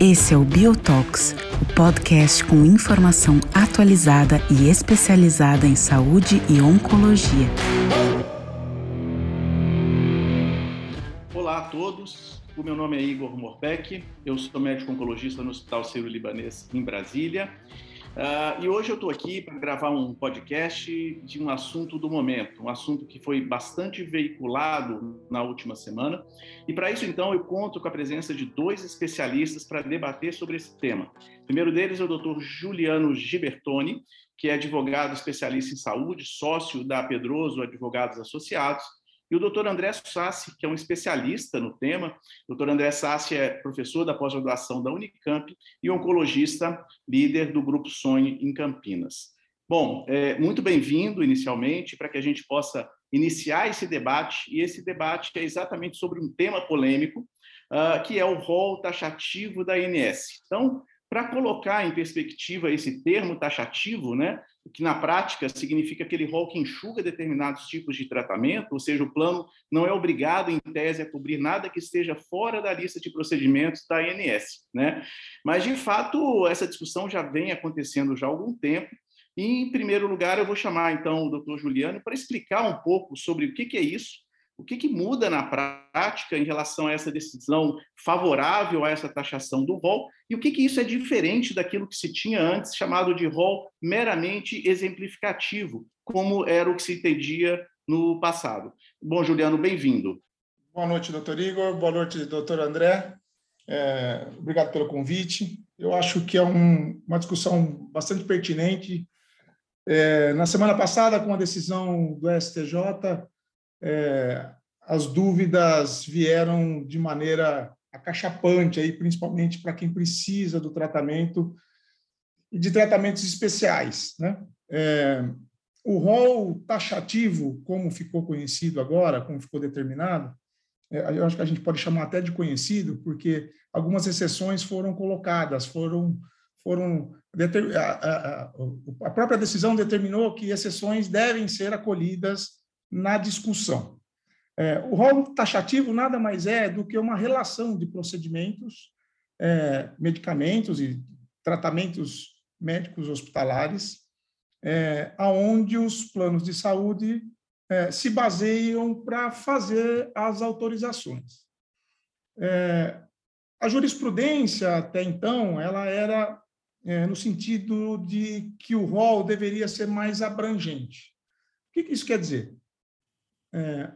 Esse é o Biotox, o podcast com informação atualizada e especializada em saúde e oncologia. Olá a todos, o meu nome é Igor Morbeck, eu sou médico oncologista no Hospital Sírio-Libanês em Brasília Uh, e hoje eu estou aqui para gravar um podcast de um assunto do momento, um assunto que foi bastante veiculado na última semana. E para isso, então, eu conto com a presença de dois especialistas para debater sobre esse tema. O primeiro deles é o Dr. Juliano Gibertoni, que é advogado especialista em saúde, sócio da Pedroso Advogados Associados, e o doutor André Sassi, que é um especialista no tema. O doutor André Sassi é professor da pós-graduação da Unicamp e oncologista líder do Grupo Sonho em Campinas. Bom, é, muito bem-vindo inicialmente para que a gente possa iniciar esse debate, e esse debate é exatamente sobre um tema polêmico, uh, que é o rol taxativo da ANS. Então, para colocar em perspectiva esse termo taxativo, né, que na prática significa aquele rol que enxuga determinados tipos de tratamento, ou seja, o plano não é obrigado, em tese, a cobrir nada que esteja fora da lista de procedimentos da ANS. Né? Mas, de fato, essa discussão já vem acontecendo já há algum tempo, e, em primeiro lugar, eu vou chamar, então, o doutor Juliano para explicar um pouco sobre o que é isso, o que, que, muda na prática em relação a essa decisão favorável a essa taxação do rol e o que, que isso é diferente daquilo que se tinha antes, chamado de rol meramente exemplificativo, como era o que se entendia no passado. Bom, Juliano, bem-vindo. Boa noite, doutor Igor. Boa noite, doutor André. É, obrigado pelo convite. Eu acho que é um, uma discussão bastante pertinente. É, na semana passada, com a decisão do STJ, é, as dúvidas vieram de maneira acachapante, aí, principalmente para quem precisa do tratamento e de tratamentos especiais. Né? É, o rol taxativo, como ficou conhecido agora, como ficou determinado, é, eu acho que a gente pode chamar até de conhecido, porque algumas exceções foram colocadas, foram foram a, a, própria decisão determinou que exceções devem ser acolhidas na discussão. É, o rol taxativo nada mais é do que uma relação de procedimentos, é, medicamentos e tratamentos médicos hospitalares, é, aonde os planos de saúde é, se baseiam para fazer as autorizações. É, a jurisprudência até então ela era é, no sentido de que o rol deveria ser mais abrangente. O que, que isso quer dizer? É,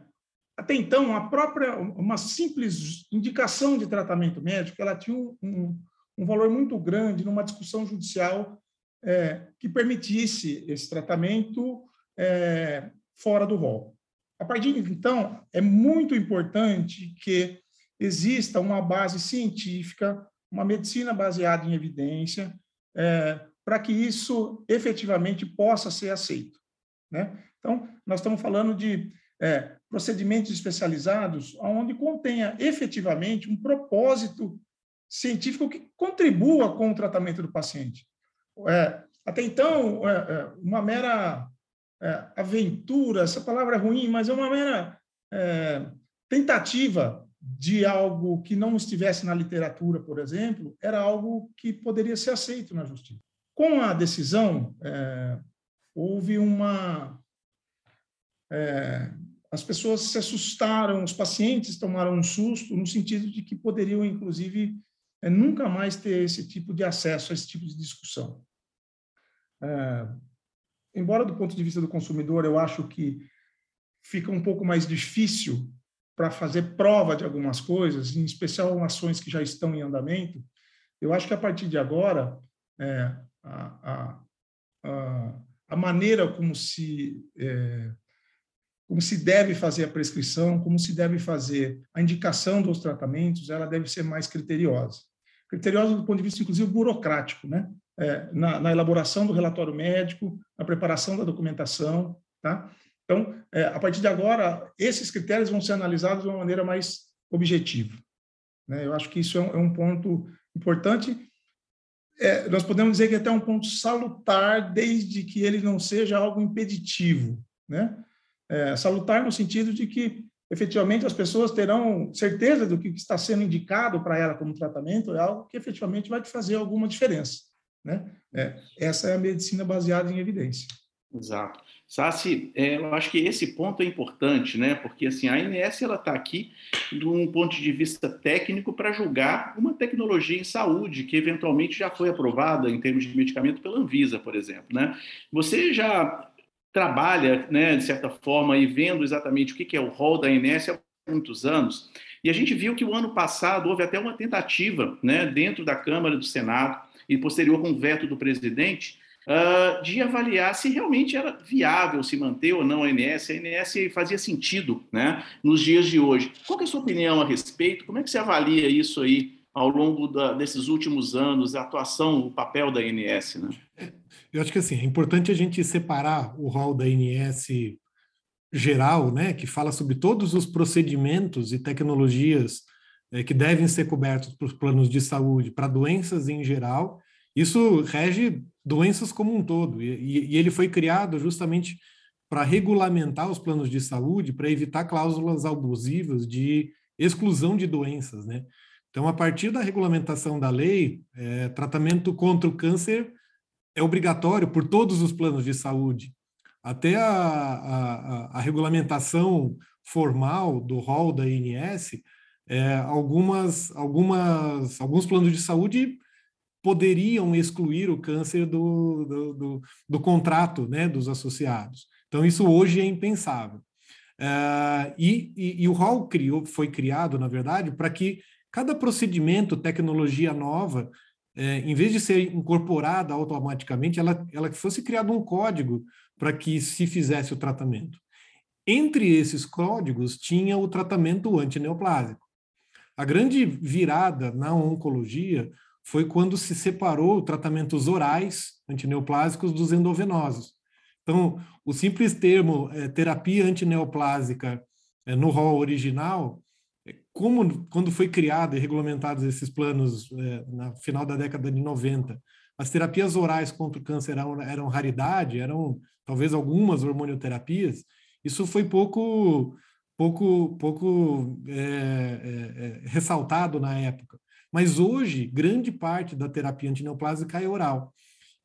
até então, a própria, uma simples indicação de tratamento médico, ela tinha um, um, um valor muito grande numa discussão judicial é, que permitisse esse tratamento é, fora do rol. A partir de então, é muito importante que exista uma base científica, uma medicina baseada em evidência, é, para que isso efetivamente possa ser aceito. Né? Então, nós estamos falando de é, procedimentos especializados onde contenha efetivamente um propósito científico que contribua com o tratamento do paciente. É, até então, é, é uma mera é, aventura, essa palavra é ruim, mas é uma mera é, tentativa de algo que não estivesse na literatura, por exemplo, era algo que poderia ser aceito na justiça. Com a decisão, houve uma é, as pessoas se assustaram, os pacientes tomaram um susto, no sentido de que poderiam, inclusive, é, nunca mais ter esse tipo de acesso a esse tipo de discussão. É, embora, do ponto de vista do consumidor, eu acho que fica um pouco mais difícil para fazer prova de algumas coisas, em especial ações que já estão em andamento, eu acho que a partir de agora, é, a, a, a, maneira como se é, como se deve fazer a prescrição, como se deve fazer a indicação dos tratamentos, ela deve ser mais criteriosa. Criteriosa do ponto de vista, inclusive, burocrático, né? É, na, na, elaboração do relatório médico, na preparação da documentação, tá? Então, é, a partir de agora, esses critérios vão ser analisados de uma maneira mais objetiva. Né? Eu acho que isso é um, é um ponto importante. É, nós podemos dizer que é até um ponto salutar, desde que ele não seja algo impeditivo, né? É, salutar no sentido de que efetivamente as pessoas terão certeza do que está sendo indicado para ela como tratamento, é algo que efetivamente vai fazer alguma diferença. Né? É, essa é a medicina baseada em evidência. Exato. Sassi, é, eu acho que esse ponto é importante, né? Porque assim, a ANS ela está aqui de um ponto de vista técnico para julgar uma tecnologia em saúde que eventualmente já foi aprovada em termos de medicamento pela Anvisa, por exemplo, né? Você já trabalha, né, de certa forma, e vendo exatamente o que é o rol da ANS há muitos anos. E a gente viu que o ano passado houve até uma tentativa, né, dentro da Câmara do Senado e posterior com o veto do presidente, uh, de avaliar se realmente era viável se manter ou não a ANS, a ANS fazia sentido né, nos dias de hoje. Qual é a sua opinião a respeito? Como é que você avalia isso aí ao longo da, desses últimos anos, a atuação, o papel da ANS? Né? Eu acho que assim, é importante a gente separar o rol da ANS geral, né, que fala sobre todos os procedimentos e tecnologias é, que devem ser cobertos por planos de saúde para doenças em geral. Isso rege doenças como um todo. E, e ele foi criado justamente para regulamentar os planos de saúde, para evitar cláusulas abusivas de exclusão de doenças, né? Então, a partir da regulamentação da lei, é, tratamento contra o câncer é obrigatório por todos os planos de saúde. Até a, a, a regulamentação formal do rol da INS, é, algumas, algumas, alguns planos de saúde poderiam excluir o câncer do, do, do, do contrato né, dos associados. Então, isso hoje é impensável. Uh, e, e, e, o rol criou, foi criado, na verdade, para que cada procedimento, tecnologia nova, é, em vez de ser incorporada automaticamente, ela, ela fosse criado um código para que se fizesse o tratamento. Entre esses códigos tinha o tratamento antineoplásico. A grande virada na oncologia foi quando se separou tratamentos orais antineoplásicos dos endovenosos. Então, o simples termo é, terapia antineoplásica é, no rol original, como quando foi criado e regulamentados esses planos é, na final da década de 90, as terapias orais contra o câncer eram, eram raridade, eram talvez algumas hormonioterapias, isso foi pouco pouco pouco é, é, é ressaltado na época. Mas hoje, grande parte da terapia antineoplásica é oral.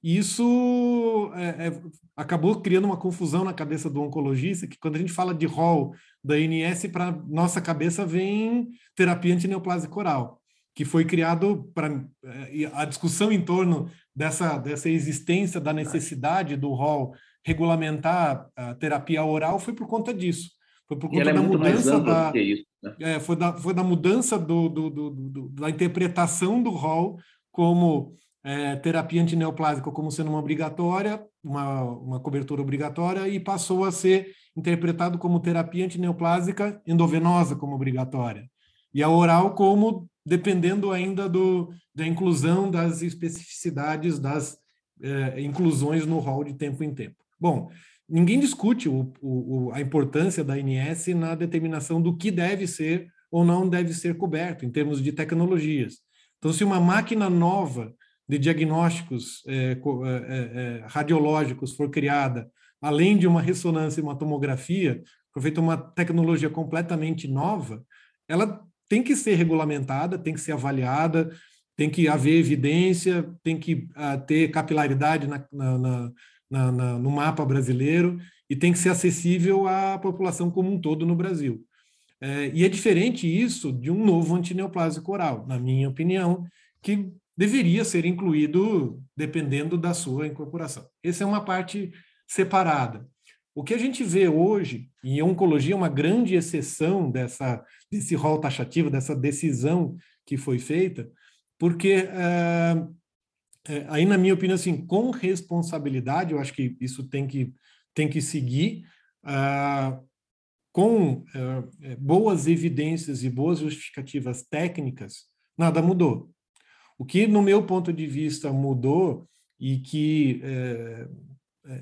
E isso é, é, acabou criando uma confusão na cabeça do oncologista, que quando a gente fala de rol da INS, para nossa cabeça vem terapia antineoplásica oral, que foi criado para é, a discussão em torno dessa, dessa existência da necessidade do rol regulamentar a terapia oral foi por conta disso. Foi por conta é da mudança da. Isso, né? é, foi, da, foi da mudança do, do, do, do da interpretação do rol como é, terapia antineoplásica como sendo uma obrigatória, uma, uma cobertura obrigatória, e passou a ser interpretado como terapia antineoplásica endovenosa como obrigatória. E a oral como dependendo ainda do, da inclusão das especificidades das é, inclusões no rol de tempo em tempo. Bom, ninguém discute o, o, a importância da ANS na determinação do que deve ser ou não deve ser coberto em termos de tecnologias. Então, se uma máquina nova de diagnósticos é, é, é, radiológicos for criada, além de uma ressonância e uma tomografia, for feita uma tecnologia completamente nova, ela tem que ser regulamentada, tem que ser avaliada, tem que haver evidência, tem que uh, ter capilaridade na na, na, no mapa brasileiro e tem que ser acessível à população como um todo no Brasil. É, e é diferente isso de um novo antineoplásico oral, na minha opinião, que deveria ser incluído dependendo da sua incorporação. Essa é uma parte separada. O que a gente vê hoje, e oncologia é uma grande exceção dessa, desse rol taxativo, dessa decisão que foi feita, porque uh, é, aí, na minha opinião, assim, com responsabilidade, eu acho que isso tem que, tem que seguir, uh, com uh, boas evidências e boas justificativas técnicas, nada mudou. O que, no meu ponto de vista, mudou e que uh,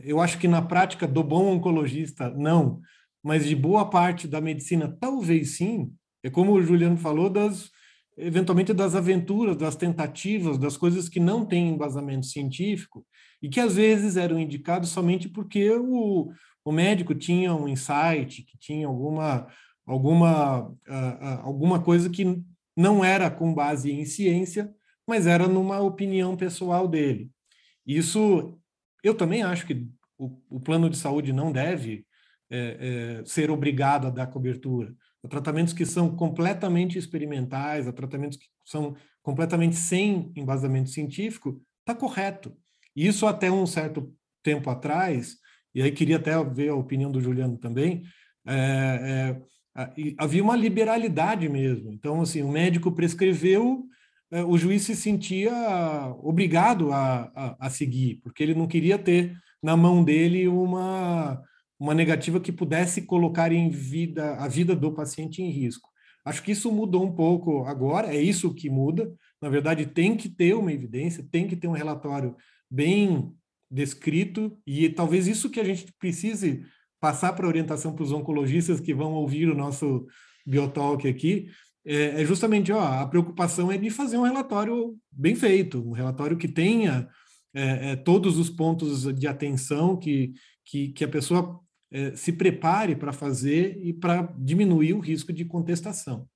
eu acho que na prática do bom oncologista, não, mas de boa parte da medicina, talvez sim, é como o Juliano falou, das eventualmente das aventuras, das tentativas, das coisas que não têm embasamento científico e que às vezes eram indicados somente porque o, o médico tinha um insight, que tinha alguma, alguma, uh, uh, alguma coisa que não era com base em ciência, mas era numa opinião pessoal dele. Isso, eu também acho que o, o plano de saúde não deve é, é, ser obrigado a dar cobertura. Há tratamentos que são completamente experimentais, há tratamentos que são completamente sem embasamento científico, está correto. Isso até um certo tempo atrás, e aí queria até ver a opinião do Juliano também, é, é, havia uma liberalidade mesmo. Então, assim, o médico prescreveu, o juiz se sentia obrigado a, a, a, seguir, porque ele não queria ter na mão dele uma, uma negativa que pudesse colocar em vida a vida do paciente em risco. Acho que isso mudou um pouco agora, é isso que muda. Na verdade, tem que ter uma evidência, tem que ter um relatório bem descrito, e talvez isso que a gente precise passar para orientação para os oncologistas que vão ouvir o nosso Biotalk aqui, é, é justamente ó, a preocupação é de fazer um relatório bem feito, um relatório que tenha é, é, todos os pontos de atenção que, que, que a pessoa é, se prepare para fazer e para diminuir o risco de contestação.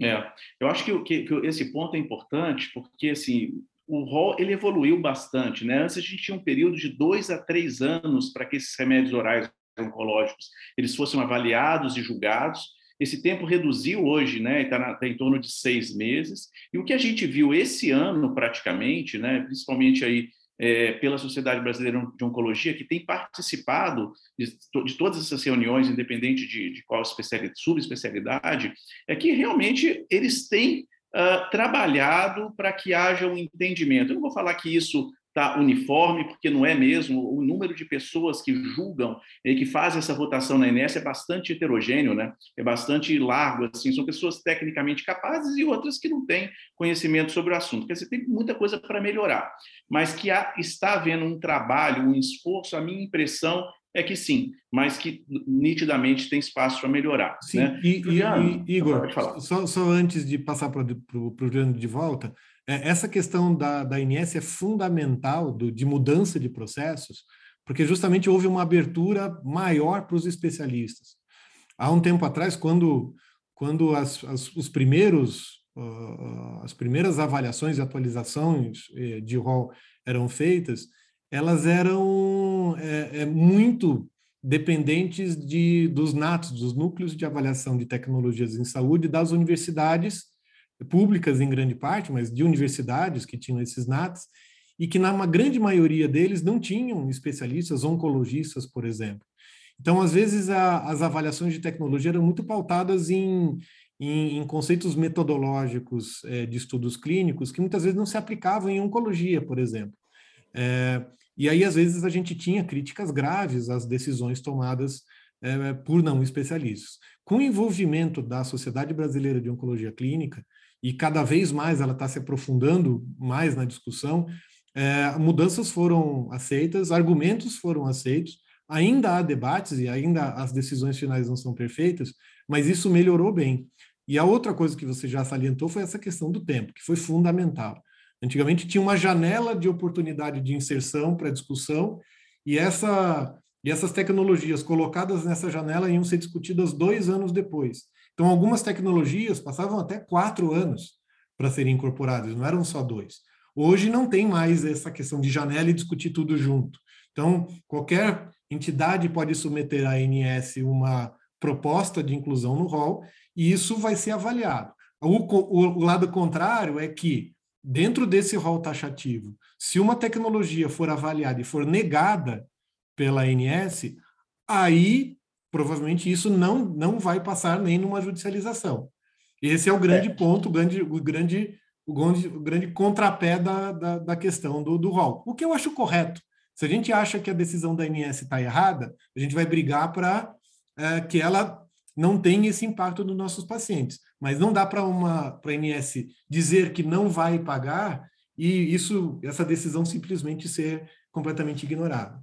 É, eu acho que, que, que, esse ponto é importante porque assim o rol ele evoluiu bastante, né? Antes a gente tinha um período de dois a três anos para que esses remédios orais oncológicos eles fossem avaliados e julgados. Esse tempo reduziu hoje, né? Está tá em torno de seis meses. E o que a gente viu esse ano, praticamente, né? Principalmente aí é, pela Sociedade Brasileira de Oncologia, que tem participado de, de todas essas reuniões, independente de, de qual especialidade, subespecialidade, é que realmente eles têm uh, trabalhado para que haja um entendimento. Eu não vou falar que isso está uniforme, porque não é mesmo. O número de pessoas que julgam e que fazem essa votação na INES é bastante heterogêneo, né? é bastante largo. Assim. São pessoas tecnicamente capazes e outras que não têm conhecimento sobre o assunto. Quer dizer, tem muita coisa para melhorar. Mas que há, está havendo um trabalho, um esforço, a minha impressão é que sim, mas que nitidamente tem espaço para melhorar. Sim, né? e, Juliano, e, Igor, só, só, antes de passar para o Juliano de volta, essa questão da, da INS é fundamental do, de mudança de processos, porque justamente houve uma abertura maior para os especialistas. Há um tempo atrás, quando, quando as, as, os primeiros, uh, as primeiras avaliações e atualizações eh, de rol eram feitas, elas eram é, é, muito dependentes de, dos NATs, dos núcleos de avaliação de tecnologias em saúde das universidades públicas em grande parte, mas de universidades que tinham esses NATs, e que na grande maioria deles não tinham especialistas oncologistas, por exemplo. Então, às vezes, a, as avaliações de tecnologia eram muito pautadas em, em, em conceitos metodológicos é, de estudos clínicos que muitas vezes não se aplicavam em oncologia, por exemplo. É, e aí, às vezes, a gente tinha críticas graves às decisões tomadas é, por não especialistas. Com o envolvimento da Sociedade Brasileira de Oncologia Clínica, e cada vez mais ela está se aprofundando mais na discussão. É, mudanças foram aceitas, argumentos foram aceitos, ainda há debates e ainda as decisões finais não são perfeitas, mas isso melhorou bem. E a outra coisa que você já salientou foi essa questão do tempo, que foi fundamental. Antigamente tinha uma janela de oportunidade de inserção para discussão, e, essa, e essas tecnologias colocadas nessa janela iam ser discutidas dois anos depois. Então, algumas tecnologias passavam até quatro anos para serem incorporadas, não eram só dois. Hoje não tem mais essa questão de janela e discutir tudo junto. Então, qualquer entidade pode submeter à ANS uma proposta de inclusão no rol e isso vai ser avaliado. O, o, o lado contrário é que, dentro desse rol taxativo, se uma tecnologia for avaliada e for negada pela ANS, aí provavelmente isso não, não vai passar nem numa judicialização. Esse é o grande é. ponto, o grande, o grande, o grande, o grande contrapé da, da, da questão do, do rol. O que eu acho correto. Se a gente acha que a decisão da ANS está errada, a gente vai brigar para é, que ela não tenha esse impacto nos nossos pacientes. Mas não dá para uma para a ANS dizer que não vai pagar e isso essa decisão simplesmente ser completamente ignorada.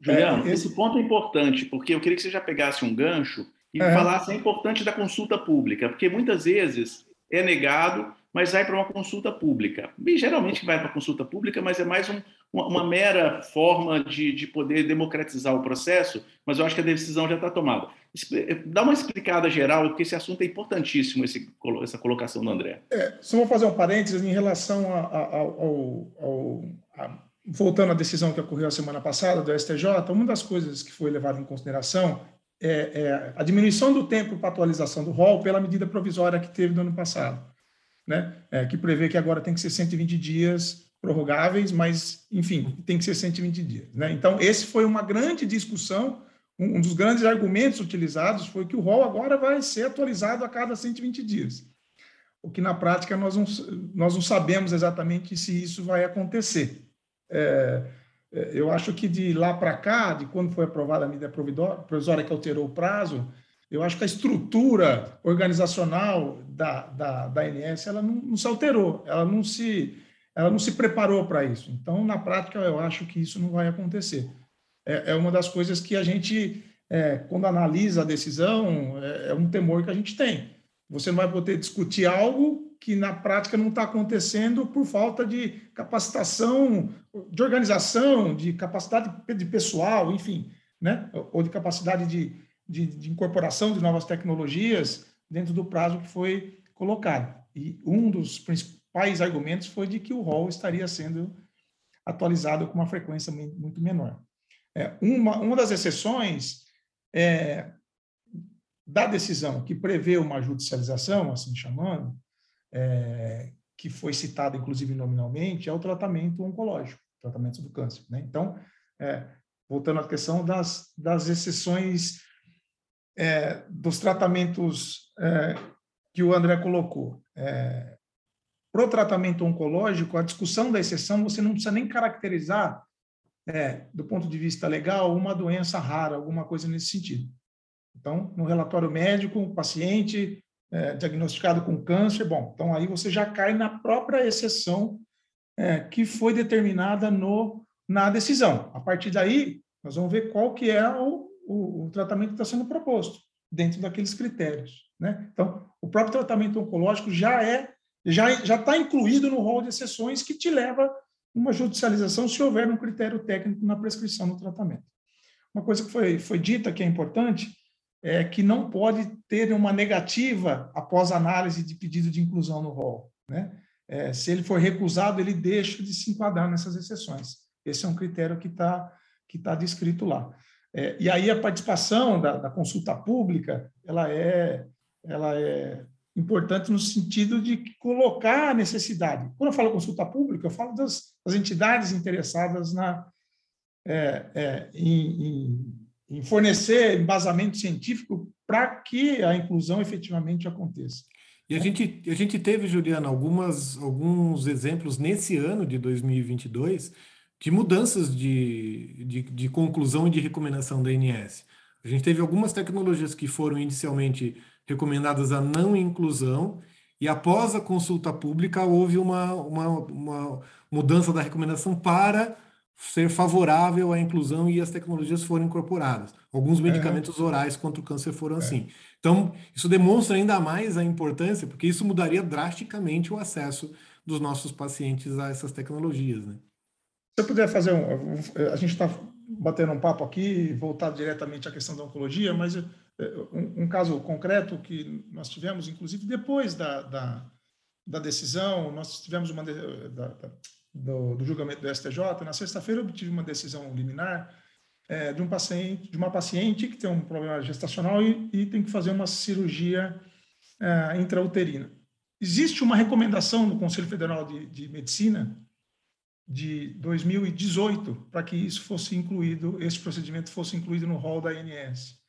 Juliano, é, esse ponto é importante, porque eu queria que você já pegasse um gancho e é. falasse a importância da consulta pública, porque muitas vezes é negado, mas vai para uma consulta pública. E geralmente vai para consulta pública, mas é mais um, uma, uma mera forma de, de poder democratizar o processo, mas eu acho que a decisão já está tomada. Dá uma explicada geral, porque esse assunto é importantíssimo, esse, essa colocação do André. É, só vou fazer um parênteses em relação a, a, ao, ao voltando à decisão que ocorreu a semana passada do STJ, uma das coisas que foi levada em consideração é, é a diminuição do tempo para atualização do rol pela medida provisória que teve no ano passado, né? É, que prevê que agora tem que ser 120 dias prorrogáveis, mas, enfim, tem que ser 120 dias. Né? Então, esse foi uma grande discussão um dos grandes argumentos utilizados foi que o rol agora vai ser atualizado a cada 120 dias. O que na prática nós não, nós não sabemos exatamente se isso vai acontecer. É, é eu acho que de lá para cá, de quando foi aprovada a medida provisória que alterou o prazo, eu acho que a estrutura organizacional da, da, da ANS ela não, não se alterou, ela não se, ela não se preparou para isso. Então, na prática, eu acho que isso não vai acontecer é, é uma das coisas que a gente, é, quando analisa a decisão, é, é, um temor que a gente tem. Você não vai poder discutir algo que na prática não está acontecendo por falta de capacitação, de organização, de capacidade de pessoal, enfim, né? ou de capacidade de, de, de incorporação de novas tecnologias dentro do prazo que foi colocado. E um dos principais argumentos foi de que o rol estaria sendo atualizado com uma frequência muito menor. É, uma, uma das exceções é, da decisão que prevê uma judicialização, assim chamando, é, que foi citada inclusive nominalmente, é o tratamento oncológico, tratamento do câncer. Né? Então, é, voltando à questão das, das exceções é, dos tratamentos é, que o André colocou. É, Para o tratamento oncológico, a discussão da exceção, você não precisa nem caracterizar é, do ponto de vista legal, uma doença rara, alguma coisa nesse sentido. Então, no relatório médico, o paciente é, diagnosticado com câncer, bom, então aí você já cai na própria exceção é, que foi determinada no, na decisão. A partir daí, nós vamos ver qual que é o, o, o tratamento que está sendo proposto dentro daqueles critérios. Né? Então, o próprio tratamento oncológico já é já está incluído no rol de exceções que te leva uma judicialização se houver um critério técnico na prescrição do tratamento. Uma coisa que foi, foi dita que é importante é que não pode ter uma negativa após análise de pedido de inclusão no rol. Né? É, se ele for recusado, ele deixa de se enquadrar nessas exceções. Esse é um critério que está que tá descrito lá. É, e aí a participação da, da consulta pública, ela é, ela é importante no sentido de colocar a necessidade. Quando eu falo consulta pública, eu falo das, das entidades interessadas na, é, é, em, em, em, fornecer embasamento científico para que a inclusão efetivamente aconteça. E a gente, a gente teve, Juliana, algumas, alguns exemplos nesse ano de 2022 de mudanças de, de, de conclusão e de recomendação da INS. A gente teve algumas tecnologias que foram inicialmente recomendadas a não inclusão, e após a consulta pública houve uma, uma, uma mudança da recomendação para ser favorável à inclusão e as tecnologias foram incorporadas. Alguns medicamentos orais contra o câncer foram é. assim. Então, isso demonstra ainda mais a importância, porque isso mudaria drasticamente o acesso dos nossos pacientes a essas tecnologias. Né? Se eu puder fazer um. A gente está batendo um papo aqui, voltado diretamente à questão da oncologia, mas um, um, caso concreto que nós tivemos, inclusive depois da, da, da decisão, nós tivemos uma da, da, do, do, julgamento do STJ. Na sexta-feira eu tive uma decisão liminar é, de um paciente, de uma paciente que tem um problema gestacional e, e tem que fazer uma cirurgia é, intrauterina. Existe uma recomendação do Conselho Federal de, de Medicina de 2018 para que isso fosse incluído, esse procedimento fosse incluído no rol da ANS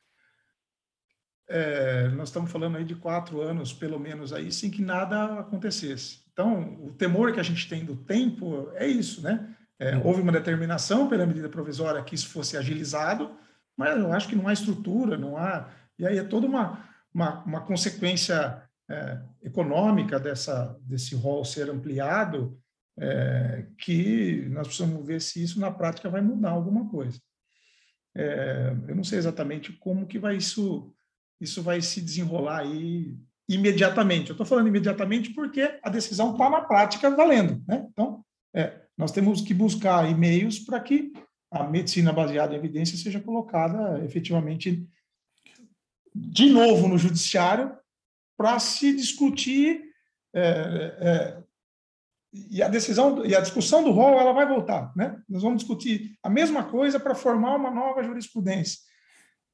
é, nós estamos falando aí de quatro anos, pelo menos, aí, sem que nada acontecesse. Então, o temor que a gente tem do tempo é isso, né? É, uhum. houve uma determinação pela medida provisória que isso fosse agilizado, mas eu acho que não há estrutura, não há. E aí é toda uma, uma, uma consequência é, econômica dessa, desse rol ser ampliado, é, que nós precisamos ver se isso na prática vai mudar alguma coisa. É, eu não sei exatamente como que vai isso isso vai se desenrolar aí imediatamente. Eu estou falando imediatamente porque a decisão está na prática valendo. Né? Então, é, nós temos que buscar e-mails para que a medicina baseada em evidência seja colocada efetivamente de novo no judiciário para se discutir é, é, e a decisão e a discussão do rol ela vai voltar, né? Nós vamos discutir a mesma coisa para formar uma nova jurisprudência.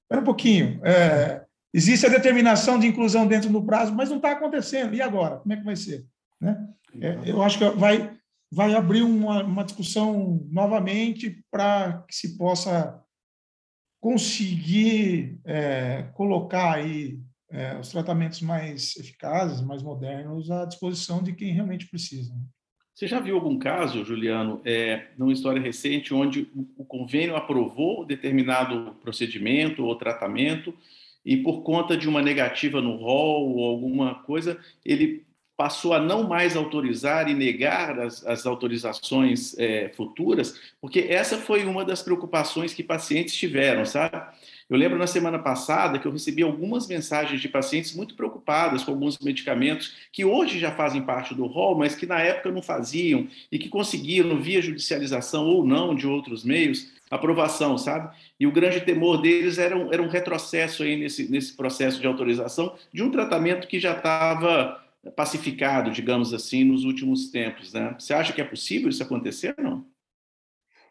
Espera um pouquinho. É, existe a determinação de inclusão dentro do prazo, mas não está acontecendo. E agora? Como é que vai ser? Né? É, eu acho que vai vai abrir uma, uma discussão novamente para que se possa conseguir é, colocar aí é, os tratamentos mais eficazes, mais modernos à disposição de quem realmente precisa. Né? Você já viu algum caso, Juliano, é, numa história recente, onde o convênio aprovou determinado procedimento ou tratamento e, por conta de uma negativa no rol ou alguma coisa, ele passou a não mais autorizar e negar as, as autorizações é, futuras, porque essa foi uma das preocupações que pacientes tiveram, sabe? Eu lembro na semana passada que eu recebi algumas mensagens de pacientes muito preocupadas com alguns medicamentos que hoje já fazem parte do rol, mas que na época não faziam e que conseguiram, via judicialização ou não de outros meios, aprovação, sabe? E o grande temor deles era um, era um retrocesso aí nesse, nesse processo de autorização de um tratamento que já estava pacificado, digamos assim, nos últimos tempos, né? Você acha que é possível isso acontecer não?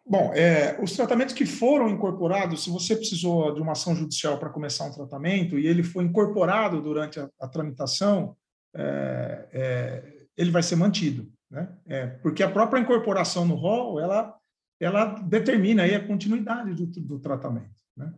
Bom, é, os tratamentos que foram incorporados, se você precisou de uma ação judicial para começar um tratamento e ele foi incorporado durante a, a tramitação, é, é, ele vai ser mantido, né? É, porque a própria incorporação no rol, ela, ela determina aí a continuidade do, do tratamento, né?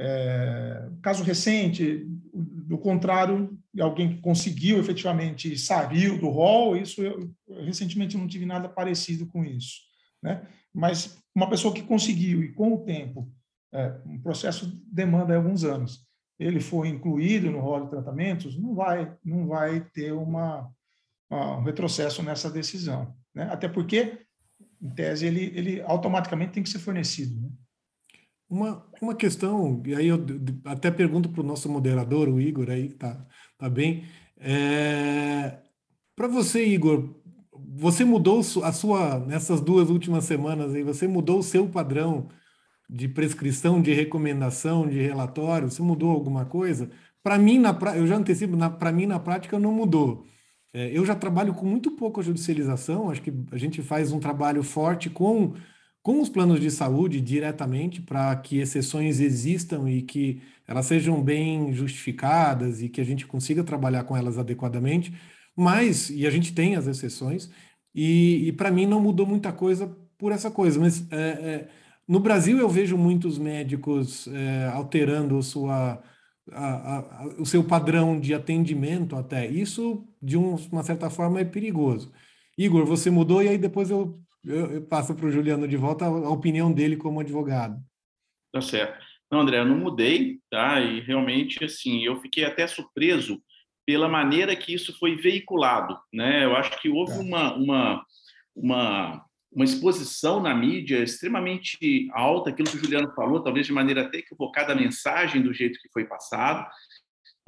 É, caso recente, do contrário, alguém que conseguiu efetivamente saiu do rol, isso eu, recentemente não tive nada parecido com isso, né? mas uma pessoa que conseguiu e com o tempo, é, um processo demanda alguns anos, ele foi incluído no rol de tratamentos, não vai, não vai ter uma, uma um retrocesso nessa decisão, né? Até porque, em tese, ele, ele automaticamente tem que ser fornecido. Né? Uma, uma questão, e aí eu até pergunto para o nosso moderador, o Igor, aí tá, tá bem. É, para você, Igor, você mudou a sua, nessas duas últimas semanas aí, você mudou o seu padrão de prescrição, de recomendação, de relatório? Você mudou alguma coisa? Para mim, na, eu já antecipo, para mim, na prática, não mudou. É, eu já trabalho com muito pouca judicialização, acho que a gente faz um trabalho forte com, com os planos de saúde diretamente para que exceções existam e que elas sejam bem justificadas e que a gente consiga trabalhar com elas adequadamente. Mas, e a gente tem as exceções, e, e para mim não mudou muita coisa por essa coisa. Mas é, é, no Brasil eu vejo muitos médicos é, alterando sua, a, a, o seu padrão de atendimento até. Isso, de um, uma certa forma, é perigoso. Igor, você mudou e aí depois eu, eu, eu passo para o Juliano de volta a, a opinião dele como advogado. Tá certo. Não, André, eu não mudei, tá? E realmente, assim, eu fiquei até surpreso pela maneira que isso foi veiculado. Né? Eu acho que houve é. uma, uma, uma, uma exposição na mídia extremamente alta, aquilo que o Juliano falou, talvez de maneira até equivocada a mensagem do jeito que foi passado,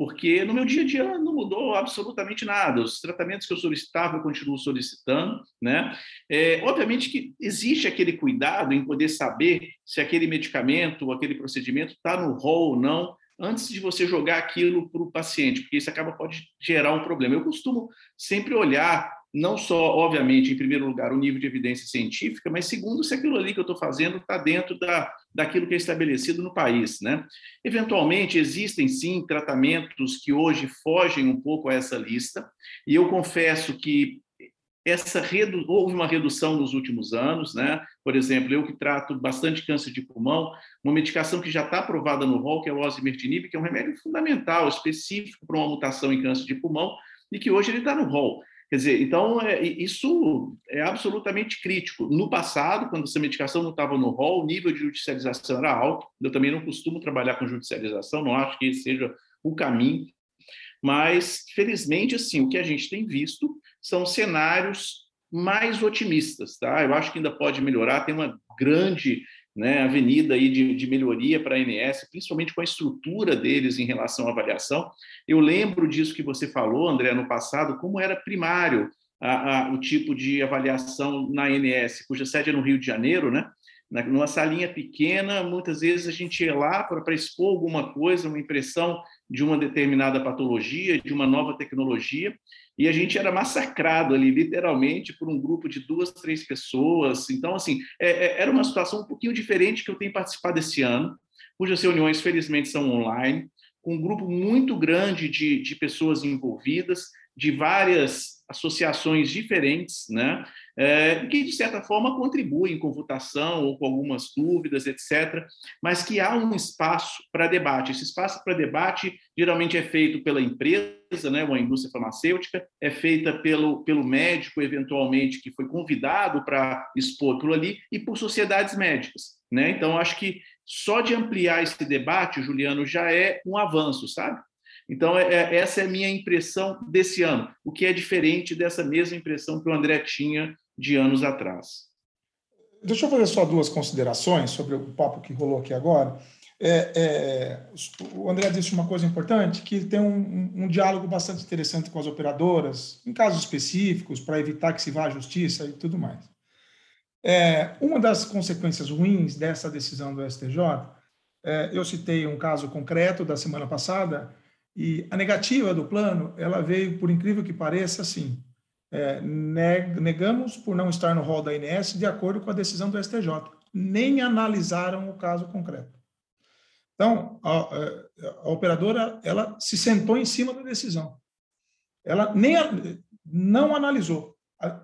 porque no meu dia a dia não mudou absolutamente nada. Os tratamentos que eu solicitava, eu continuo solicitando. Né? É, obviamente que existe aquele cuidado em poder saber se aquele medicamento ou aquele procedimento está no rol ou não, antes de você jogar aquilo para o paciente, porque isso acaba pode gerar um problema. Eu costumo sempre olhar não só, obviamente, em primeiro lugar, o nível de evidência científica, mas segundo, se aquilo ali que eu estou fazendo está dentro da, daquilo que é estabelecido no país. Né? Eventualmente, existem sim tratamentos que hoje fogem um pouco a essa lista, e eu confesso que essa redu... houve uma redução nos últimos anos, né? Por exemplo, eu que trato bastante câncer de pulmão, uma medicação que já está aprovada no rol, que é o osimertinib, que é um remédio fundamental, específico para uma mutação em câncer de pulmão, e que hoje ele está no rol. Quer dizer, então, é, isso é absolutamente crítico. No passado, quando essa medicação não estava no rol, o nível de judicialização era alto. Eu também não costumo trabalhar com judicialização, não acho que seja o caminho. Mas, felizmente, assim, o que a gente tem visto são cenários mais otimistas. Tá? Eu acho que ainda pode melhorar, tem uma grande né, avenida aí de, de melhoria para a ANS, principalmente com a estrutura deles em relação à avaliação. Eu lembro disso que você falou, André, no passado, como era primário a, a, o tipo de avaliação na ANS, cuja sede é no Rio de Janeiro, né? numa salinha pequena, muitas vezes a gente ia lá para expor alguma coisa, uma impressão de uma determinada patologia, de uma nova tecnologia, e a gente era massacrado ali, literalmente, por um grupo de duas, três pessoas. Então, assim, é, é, era uma situação um pouquinho diferente que eu tenho participado esse ano, cujas reuniões, felizmente, são online, com um grupo muito grande de, de pessoas envolvidas, de várias associações diferentes, né? É, que, de certa forma, contribuem com votação ou com algumas dúvidas, etc., mas que há um espaço para debate. Esse espaço para debate geralmente é feito pela empresa, né, uma indústria farmacêutica, é feita pelo, pelo médico, eventualmente, que foi convidado para expor aquilo ali, e por sociedades médicas. Né? Então, acho que só de ampliar esse debate, Juliano, já é um avanço, sabe? Então, é, é, essa é a minha impressão desse ano, o que é diferente dessa mesma impressão que o André tinha de anos atrás. Deixa eu fazer só duas considerações sobre o papo que rolou aqui agora. É, é, o André disse uma coisa importante, que tem um, um, diálogo bastante interessante com as operadoras, em casos específicos, para evitar que se vá à justiça e tudo mais. É, uma das consequências ruins dessa decisão do STJ, é, eu citei um caso concreto da semana passada, e a negativa do plano, ela veio, por incrível que pareça, assim, é, negamos por não estar no rol da INS de acordo com a decisão do STJ. Nem analisaram o caso concreto. Então, a, a, operadora, ela se sentou em cima da decisão. Ela nem não analisou.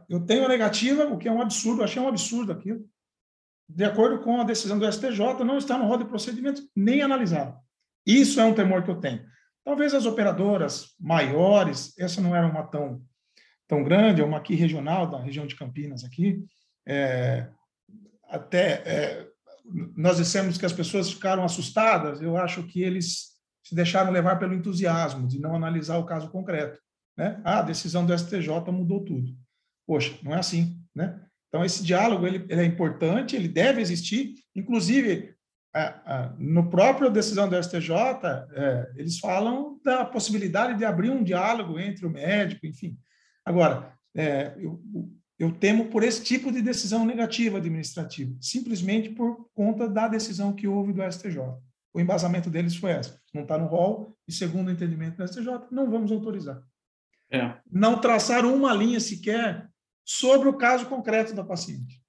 Eu tenho a negativa, o que é um absurdo, achei um absurdo aquilo. De acordo com a decisão do STJ, não está no rol de procedimento, nem analisado. Isso é um temor que eu tenho. Talvez as operadoras maiores, essa não era uma tão, tão grande, é uma aqui regional, da região de Campinas aqui, é, até é, nós dissemos que as pessoas ficaram assustadas, eu acho que eles se deixaram levar pelo entusiasmo de não analisar o caso concreto. Né? Ah, a decisão do STJ mudou tudo. Poxa, não é assim. Né? Então, esse diálogo ele, ele é importante, ele deve existir, inclusive no próprio decisão do STJ, é, eles falam da possibilidade de abrir um diálogo entre o médico, enfim. Agora, é, eu, eu temo por esse tipo de decisão negativa administrativa, simplesmente por conta da decisão que houve do STJ. O embasamento deles foi essa. Não está no rol, e segundo o entendimento do STJ, não vamos autorizar. É. Não traçaram uma linha sequer sobre o caso concreto da paciente.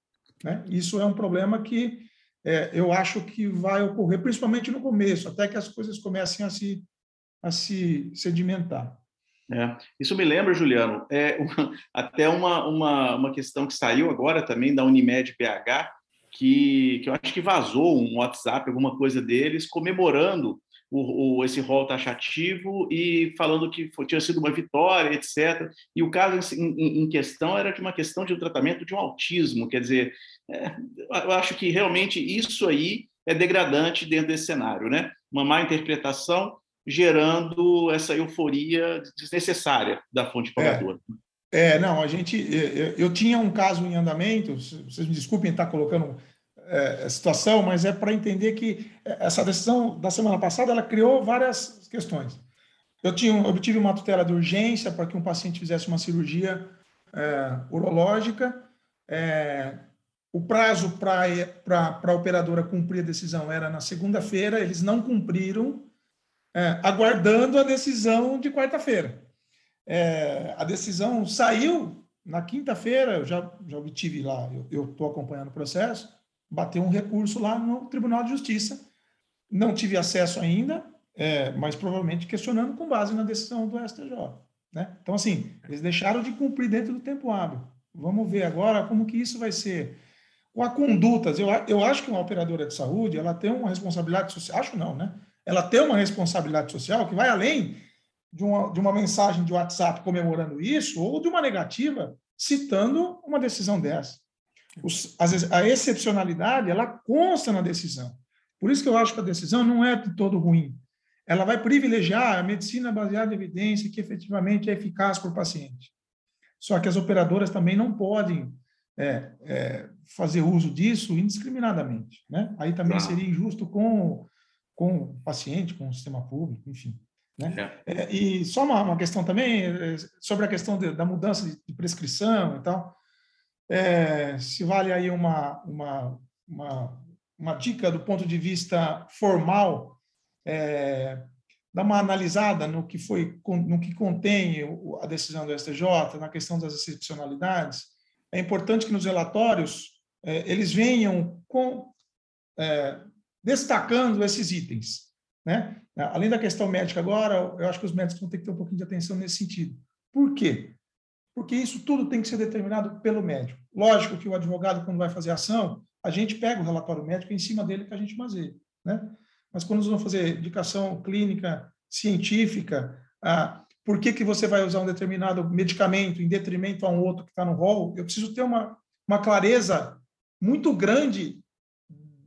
Né? Isso é um problema que é, eu acho que vai ocorrer, principalmente no começo, até que as coisas comecem a se, a se sedimentar. É, isso me lembra, Juliano, é uma, até uma, uma, uma questão que saiu agora também da Unimed BH, que, que eu acho que vazou um WhatsApp, alguma coisa deles, comemorando o, o, esse rol taxativo e falando que foi, tinha sido uma vitória, etc. E o caso em, em, questão era de uma questão de um tratamento de um autismo, quer dizer, é, eu acho que realmente isso aí é degradante dentro desse cenário, né? Uma má interpretação gerando essa euforia desnecessária da fonte pagadora. É, é não, a gente, eu, eu tinha um caso em andamento, vocês me desculpem estar colocando é, situação, mas é para entender que essa decisão da semana passada ela criou várias questões. Eu tinha, obtive uma tutela de urgência para que um paciente fizesse uma cirurgia é, urológica. É, o prazo para a operadora cumprir a decisão era na segunda-feira, eles não cumpriram, é, aguardando a decisão de quarta-feira. É, a decisão saiu na quinta-feira, eu já, já obtive lá, eu estou acompanhando o processo, bateu um recurso lá no Tribunal de Justiça. Não tive acesso ainda, é, mas provavelmente questionando com base na decisão do STJ. Né? Então, assim, eles deixaram de cumprir dentro do tempo hábil. Vamos ver agora como que isso vai ser. Com a condutas, eu, eu acho que uma operadora de saúde ela tem uma responsabilidade social, acho não, né? Ela tem uma responsabilidade social que vai além de uma, de uma mensagem de WhatsApp comemorando isso ou de uma negativa citando uma decisão dessa. Os, a excepcionalidade, ela consta na decisão. Por isso que eu acho que a decisão não é de todo ruim. Ela vai privilegiar a medicina baseada em evidência que efetivamente é eficaz para o paciente. Só que as operadoras também não podem é, é, fazer uso disso indiscriminadamente. Né? Aí também seria injusto com, com o paciente, com o sistema público, enfim. Né? É. É, e só uma, uma, questão também é, sobre a questão de, da mudança de, de, prescrição e tal. É, se vale aí uma, uma, uma, uma, dica do ponto de vista formal, é, dar uma analisada no que foi no que contém a decisão do STJ, na questão das excepcionalidades. É importante que nos relatórios é, eles venham com, é, destacando esses itens. Né? Além da questão médica agora, eu acho que os médicos vão ter que ter um pouquinho de atenção nesse sentido. Por quê? Porque isso tudo tem que ser determinado pelo médico. Lógico que o advogado, quando vai fazer ação, a gente pega o relatório médico em cima dele que a gente baseia. Né? Mas quando nós vamos fazer indicação clínica, científica, por que, que você vai usar um determinado medicamento em detrimento a um outro que está no rol, eu preciso ter uma, uma clareza muito grande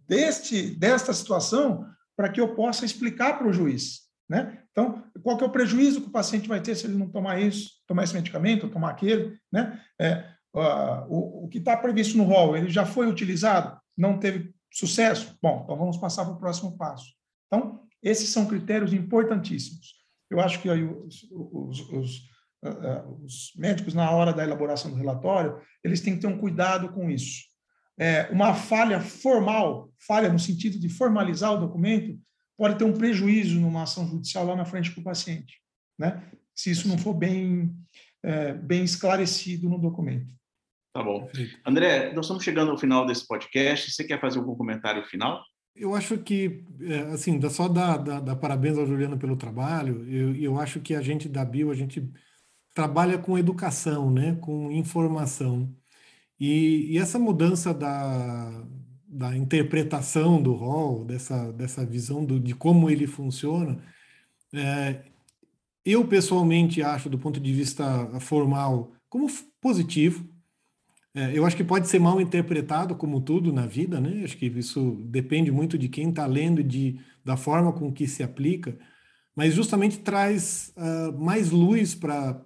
deste desta situação para que eu possa explicar para o juiz, né? Então, qual que é o prejuízo que o paciente vai ter se ele não tomar isso, tomar esse medicamento, tomar aquele, né? É, uh, o, o que está previsto no rol, ele já foi utilizado, não teve sucesso? Bom, então vamos passar para o próximo passo. Então, esses são critérios importantíssimos. Eu acho que aí os, os, os, uh, os médicos, na hora da elaboração do relatório, eles têm que ter um cuidado com isso é, uma falha formal, falha no sentido de formalizar o documento, pode ter um prejuízo numa ação judicial lá na frente para o paciente, né? Se isso não for bem, é, bem esclarecido no documento. Tá bom. André, nós estamos chegando ao final desse podcast. Você quer fazer algum comentário final? Eu acho que, é, assim, só dar, dar, dar parabéns ao Juliano pelo trabalho. Eu, eu acho que a gente da Bio, a gente trabalha com educação, né? com informação. E, e essa mudança da, da interpretação do rol, dessa, dessa visão do, de como ele funciona, é, eu pessoalmente acho, do ponto de vista formal, como positivo. É, eu acho que pode ser mal interpretado, como tudo na vida, né? Acho que isso depende muito de quem está lendo e de, da forma com que se aplica, mas justamente traz uh, mais luz para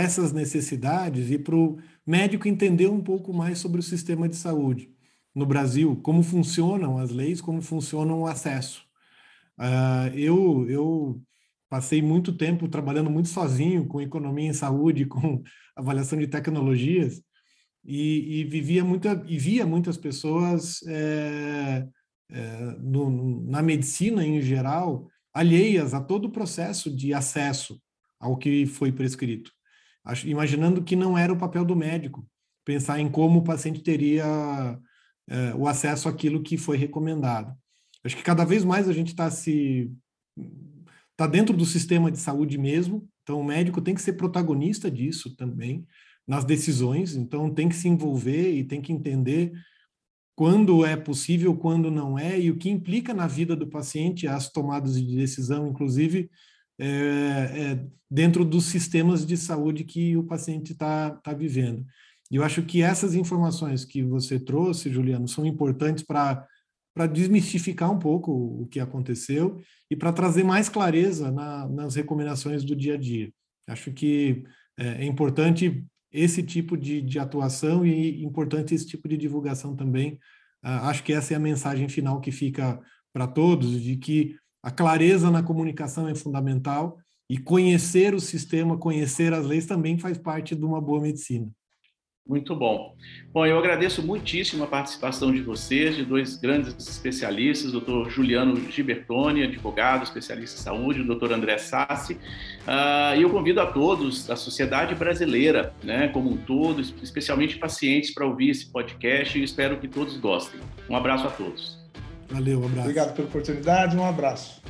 essas necessidades e para o médico entender um pouco mais sobre o sistema de saúde no Brasil, como funcionam as leis, como funciona o acesso. Uh, eu, eu passei muito tempo trabalhando muito sozinho com economia em saúde, com avaliação de tecnologias, e, e vivia muita, e via muitas pessoas é, é, no, na medicina em geral alheias a todo o processo de acesso ao que foi prescrito imaginando que não era o papel do médico pensar em como o paciente teria é, o acesso àquilo que foi recomendado. Acho que cada vez mais a gente está se está dentro do sistema de saúde mesmo, então o médico tem que ser protagonista disso também nas decisões, então tem que se envolver e tem que entender quando é possível, quando não é e o que implica na vida do paciente as tomadas de decisão, inclusive é, é, dentro dos sistemas de saúde que o paciente está tá vivendo. E eu acho que essas informações que você trouxe, Juliano, são importantes para para desmistificar um pouco o que aconteceu e para trazer mais clareza na, nas recomendações do dia a dia. Acho que é, é importante esse tipo de, de, atuação e importante esse tipo de divulgação também. Uh, acho que essa é a mensagem final que fica para todos, de que a clareza na comunicação é fundamental e conhecer o sistema, conhecer as leis também faz parte de uma boa medicina. Muito bom. Bom, eu agradeço muitíssimo a participação de vocês, de dois grandes especialistas, o doutor Juliano Gibertoni, advogado, especialista em saúde, o doutor André Sassi, uh, e eu convido a todos da sociedade brasileira, né, como um todo, especialmente pacientes, para ouvir esse podcast e espero que todos gostem. Um abraço a todos. Valeu, um abraço. Obrigado pela oportunidade, um abraço.